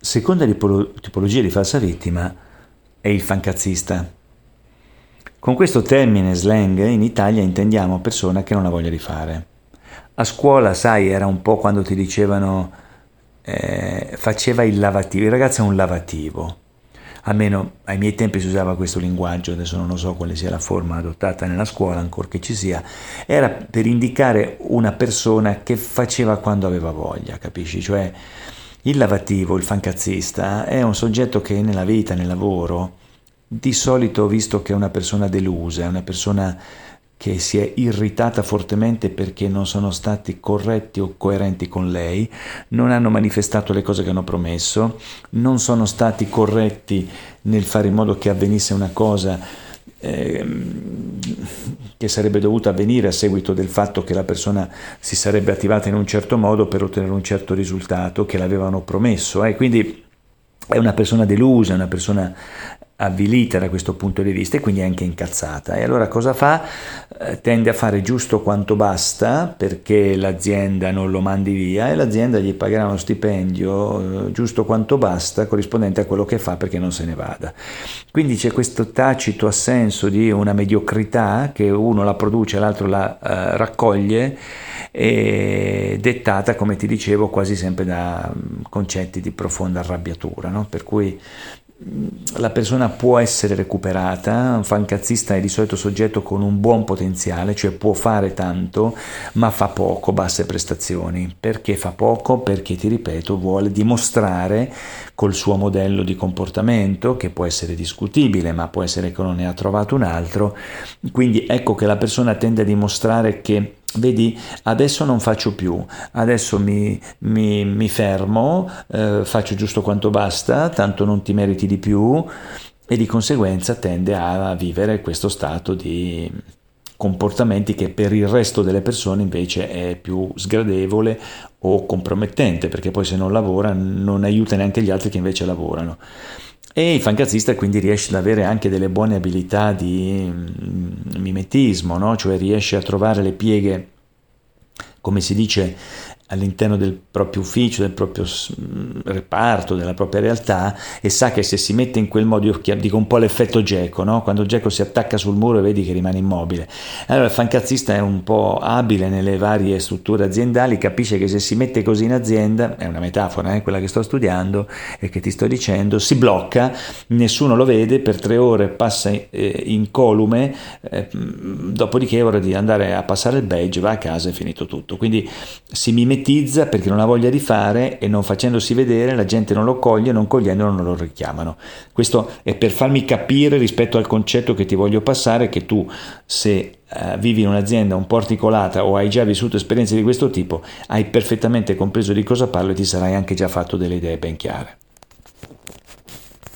seconda tipologia di falsa vittima è il fancazzista. Con questo termine slang in Italia intendiamo persona che non ha voglia di fare. A scuola, sai, era un po' quando ti dicevano eh, faceva il lavativo, il ragazzo è un lavativo. Almeno ai miei tempi si usava questo linguaggio, adesso non lo so quale sia la forma adottata nella scuola, ancora che ci sia, era per indicare una persona che faceva quando aveva voglia, capisci? Cioè il lavativo, il fancazzista, è un soggetto che nella vita, nel lavoro, di solito visto che è una persona delusa, è una persona che si è irritata fortemente perché non sono stati corretti o coerenti con lei, non hanno manifestato le cose che hanno promesso, non sono stati corretti nel fare in modo che avvenisse una cosa eh, che sarebbe dovuta avvenire a seguito del fatto che la persona si sarebbe attivata in un certo modo per ottenere un certo risultato che l'avevano promesso. Eh. Quindi è una persona delusa, una persona avvilita da questo punto di vista e quindi anche incazzata. E allora cosa fa? Eh, tende a fare giusto quanto basta perché l'azienda non lo mandi via e l'azienda gli pagherà uno stipendio eh, giusto quanto basta corrispondente a quello che fa perché non se ne vada. Quindi c'è questo tacito assenso di una mediocrità che uno la produce l'altro la uh, raccoglie e dettata, come ti dicevo, quasi sempre da mm, concetti di profonda arrabbiatura, no? per cui la persona può essere recuperata, un fancazzista è di solito soggetto con un buon potenziale, cioè può fare tanto, ma fa poco, basse prestazioni. Perché fa poco? Perché, ti ripeto, vuole dimostrare col suo modello di comportamento, che può essere discutibile, ma può essere che non ne ha trovato un altro. Quindi ecco che la persona tende a dimostrare che Vedi, adesso non faccio più, adesso mi, mi, mi fermo, eh, faccio giusto quanto basta, tanto non ti meriti di più e di conseguenza tende a vivere questo stato di comportamenti che per il resto delle persone invece è più sgradevole o compromettente, perché poi se non lavora non aiuta neanche gli altri che invece lavorano. E il fancazzista quindi riesce ad avere anche delle buone abilità di mm, mimetismo, no? cioè riesce a trovare le pieghe, come si dice, all'interno del proprio ufficio, del proprio reparto, della propria realtà e sa che se si mette in quel modo, io dico un po' l'effetto Geco, no? quando Geco si attacca sul muro e vedi che rimane immobile. Allora il fancazzista è un po' abile nelle varie strutture aziendali, capisce che se si mette così in azienda, è una metafora, eh, quella che sto studiando e che ti sto dicendo, si blocca, nessuno lo vede, per tre ore passa eh, incolume, eh, dopodiché è ora di andare a passare il badge, va a casa e finito tutto. Quindi si mimetizza mimetizza perché non ha voglia di fare e non facendosi vedere la gente non lo coglie, non cogliendolo non lo richiamano. Questo è per farmi capire rispetto al concetto che ti voglio passare che tu se uh, vivi in un'azienda un po' articolata o hai già vissuto esperienze di questo tipo, hai perfettamente compreso di cosa parlo e ti sarai anche già fatto delle idee ben chiare.